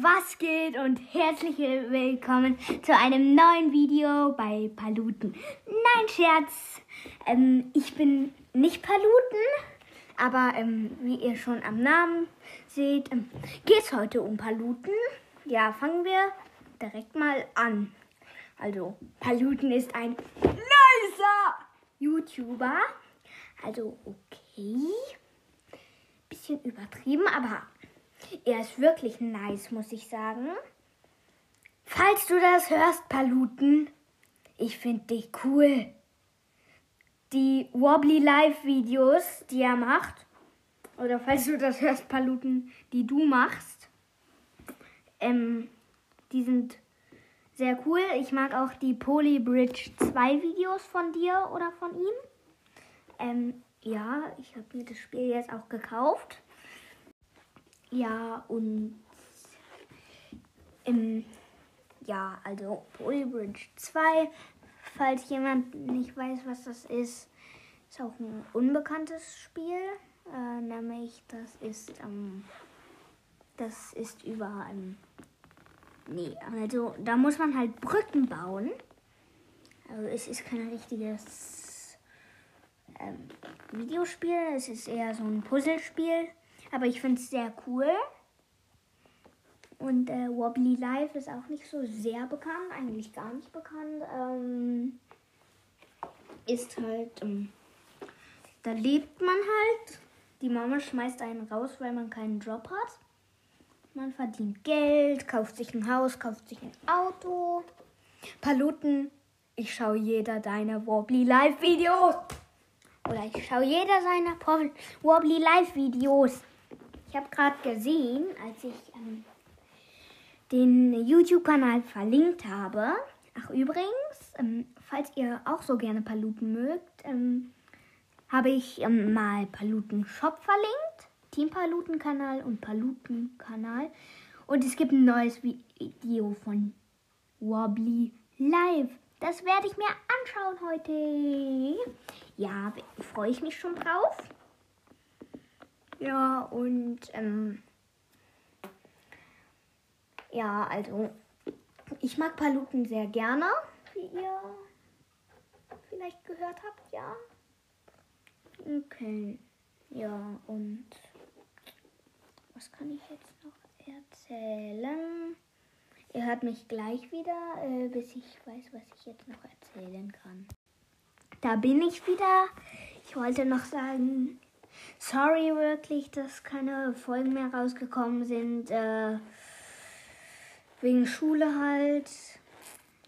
Was geht und herzlich willkommen zu einem neuen Video bei Paluten. Nein, Scherz. Ähm, ich bin nicht Paluten, aber ähm, wie ihr schon am Namen seht, ähm, geht es heute um Paluten. Ja, fangen wir direkt mal an. Also, Paluten ist ein nicer YouTuber. Also, okay. Bisschen übertrieben, aber er ist wirklich nice, muss ich sagen. Falls du das hörst, Paluten, ich finde dich cool. Die Wobbly Live Videos, die er macht, oder falls du das hörst, Paluten, die du machst, ähm, die sind sehr cool. Ich mag auch die Polybridge 2 Videos von dir oder von ihm. Ähm, ja, ich habe mir das Spiel jetzt auch gekauft. Ja, und ähm, ja, also Polybridge 2, falls jemand nicht weiß, was das ist, ist auch ein unbekanntes Spiel. Äh, nämlich, das ist, ähm, das ist über, ähm, nee, also da muss man halt Brücken bauen. Also es ist kein richtiges ähm, Videospiel, es ist eher so ein Puzzlespiel. Aber ich finde es sehr cool. Und äh, Wobbly Life ist auch nicht so sehr bekannt, eigentlich gar nicht bekannt. Ähm, ist halt, ähm, da lebt man halt. Die Mama schmeißt einen raus, weil man keinen Job hat. Man verdient Geld, kauft sich ein Haus, kauft sich ein Auto. Paluten, ich schaue jeder deiner Wobbly Live Videos. Oder ich schaue jeder seiner Wobbly Live Videos. Habe gerade gesehen, als ich ähm, den YouTube-Kanal verlinkt habe. Ach übrigens, ähm, falls ihr auch so gerne Paluten mögt, ähm, habe ich ähm, mal Paluten Shop verlinkt. Team Paluten Kanal und Paluten Kanal. Und es gibt ein neues Video von Wobbly Live. Das werde ich mir anschauen heute. Ja, freue ich mich schon drauf. Ja, und ähm, ja, also ich mag Paluten sehr gerne, wie ihr vielleicht gehört habt, ja. Okay, ja, und was kann ich jetzt noch erzählen? Ihr hört mich gleich wieder, äh, bis ich weiß, was ich jetzt noch erzählen kann. Da bin ich wieder. Ich wollte noch sagen, sorry wirklich, dass keine Folgen mehr rausgekommen sind. Äh, wegen Schule halt.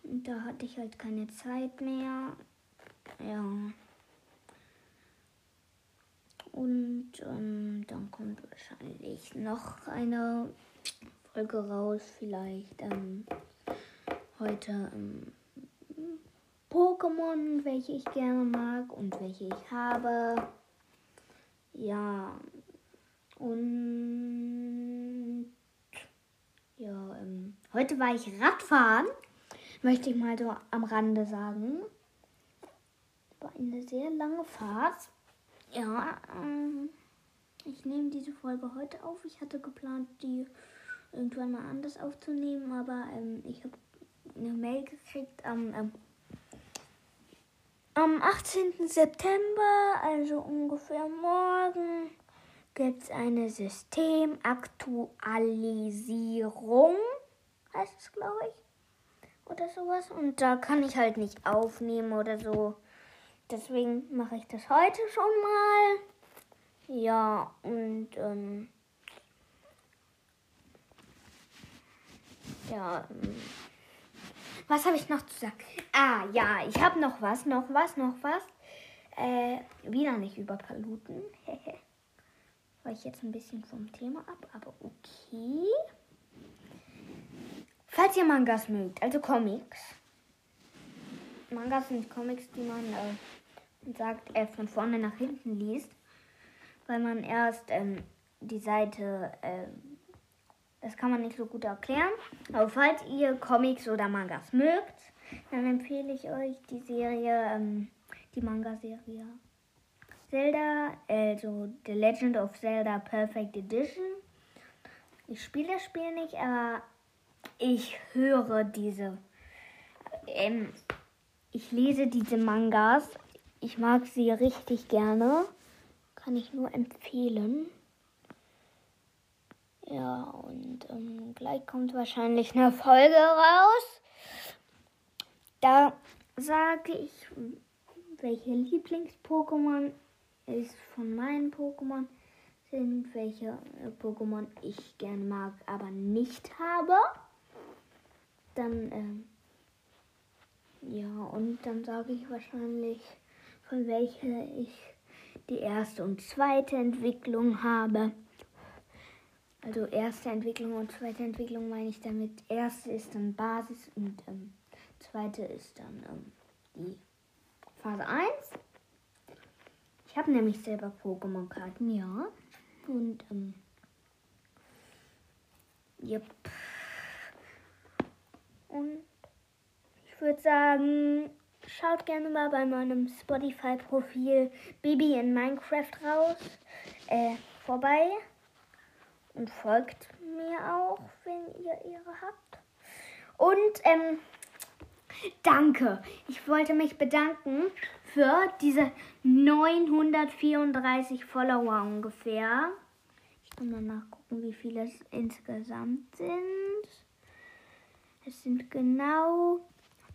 Da hatte ich halt keine Zeit mehr. Ja. Und ähm, dann kommt wahrscheinlich noch eine Folge raus. Vielleicht ähm, heute ähm, Pokémon, welche ich gerne mag und welche ich habe. Ja, und ja, ähm, heute war ich Radfahren, möchte ich mal so am Rande sagen. War eine sehr lange Fahrt. Ja, ähm, ich nehme diese Folge heute auf. Ich hatte geplant, die irgendwann mal anders aufzunehmen, aber ähm, ich habe eine Mail gekriegt am ähm, am 18. September, also ungefähr morgen, gibt es eine Systemaktualisierung, heißt es, glaube ich, oder sowas. Und da kann ich halt nicht aufnehmen oder so. Deswegen mache ich das heute schon mal. Ja, und ähm, ja, ähm, was habe ich noch zu sagen? Ah, ja, ich habe noch was, noch was, noch was. Äh, wieder nicht über Paluten. War ich jetzt ein bisschen vom Thema ab, aber okay. Falls ihr Mangas mögt, also Comics. Mangas sind Comics, die man äh, sagt, äh, von vorne nach hinten liest, weil man erst ähm, die Seite äh, das kann man nicht so gut erklären. Aber falls ihr Comics oder Mangas mögt, dann empfehle ich euch die Serie, ähm, die Manga-Serie Zelda, also The Legend of Zelda Perfect Edition. Ich spiele das Spiel nicht, aber ich höre diese. Ähm, ich lese diese Mangas. Ich mag sie richtig gerne. Kann ich nur empfehlen. Ja, und ähm, gleich kommt wahrscheinlich eine Folge raus. Da sage ich, welche Lieblings-Pokémon ist von meinen Pokémon sind, welche äh, Pokémon ich gerne mag, aber nicht habe. Dann, ähm, ja, und dann sage ich wahrscheinlich, von welcher ich die erste und zweite Entwicklung habe. Also erste Entwicklung und zweite Entwicklung meine ich damit. Erste ist dann Basis und ähm, zweite ist dann ähm, die Phase 1. Ich habe nämlich selber Pokémon-Karten, ja. Und ähm, yep. Und ich würde sagen, schaut gerne mal bei meinem Spotify-Profil Baby in Minecraft raus äh, vorbei und folgt mir auch, wenn ihr ihre habt. Und ähm, danke. Ich wollte mich bedanken für diese 934 Follower ungefähr. Ich kann mal nachgucken, wie viele es insgesamt sind. Es sind genau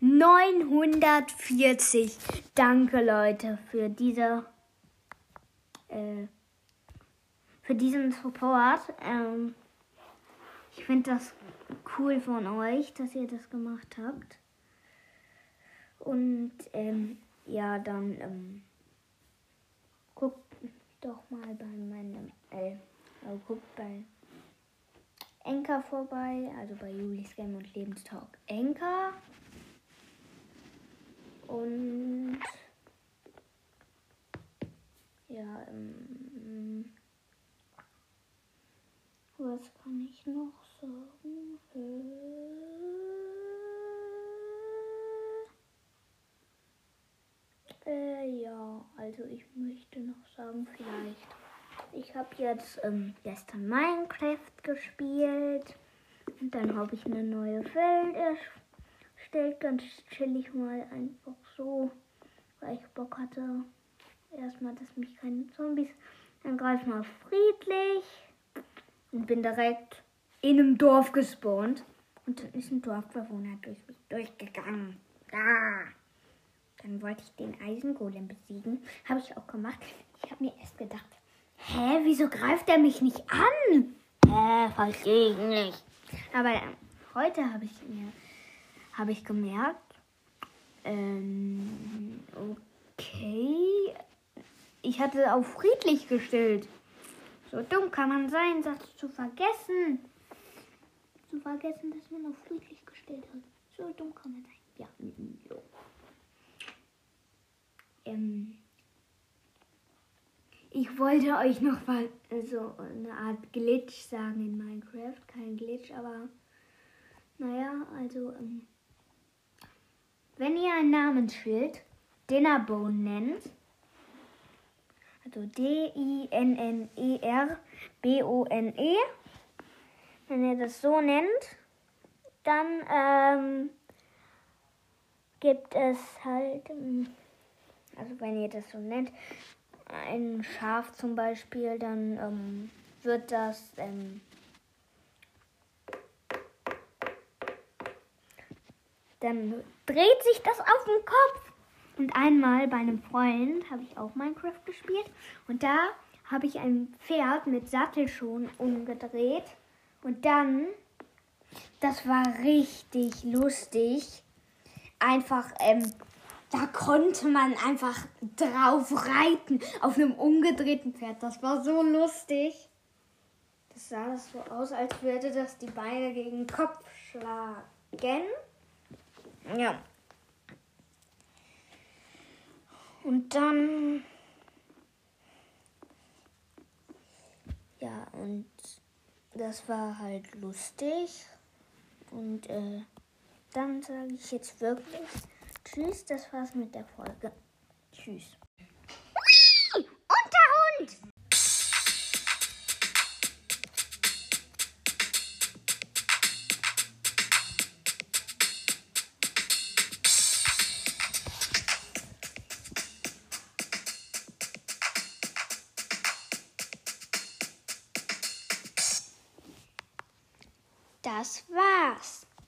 940. Danke, Leute, für diese äh, für diesen Support. Ähm, ich finde das cool von euch, dass ihr das gemacht habt. Und ähm, ja, dann ähm, guckt doch mal bei meinem, äh, also guckt bei Enker vorbei, also bei Julis Game und Lebenstalk Enker. Und ja, ähm, was kann ich noch sagen? Äh, ja, also ich möchte noch sagen, vielleicht. Ich habe jetzt ähm, gestern Minecraft gespielt. Und dann habe ich eine neue Welt erstellt. Ganz chillig mal einfach so, weil ich Bock hatte. Erstmal, dass mich keine Zombies angreifen, mal friedlich und bin direkt in einem Dorf gespawnt. Und dann ist ein Dorfbewohner durch mich durchgegangen. Ah. Dann wollte ich den Eisengolem besiegen. Habe ich auch gemacht. Ich habe mir erst gedacht, hä, wieso greift er mich nicht an? Hä, verstehe ich nicht. Aber äh, heute habe ich mir, habe ich gemerkt, ähm, okay, ich hatte auf friedlich gestellt. So dumm kann man sein, das zu vergessen. Zu vergessen, dass man auf friedlich gestellt hat. So dumm kann man sein. Ja, so. Ähm, ich wollte euch noch mal so eine Art Glitch sagen in Minecraft. Kein Glitch, aber naja, also ähm, wenn ihr ein Namensschild Dinnerbone nennt, also D-I-N-N-E-R-B-O-N-E. Wenn ihr das so nennt, dann ähm, gibt es halt, ähm, also wenn ihr das so nennt, ein Schaf zum Beispiel, dann ähm, wird das ähm, dann dreht sich das auf den Kopf und einmal bei einem Freund habe ich auch Minecraft gespielt und da habe ich ein Pferd mit Sattel schon umgedreht und dann, das war richtig lustig, einfach, ähm, da konnte man einfach drauf reiten auf einem umgedrehten Pferd. Das war so lustig. Das sah so aus, als würde das die Beine gegen den Kopf schlagen. Ja, Und dann. Ja, und das war halt lustig. Und äh, dann sage ich jetzt wirklich Tschüss, das war's mit der Folge. Tschüss.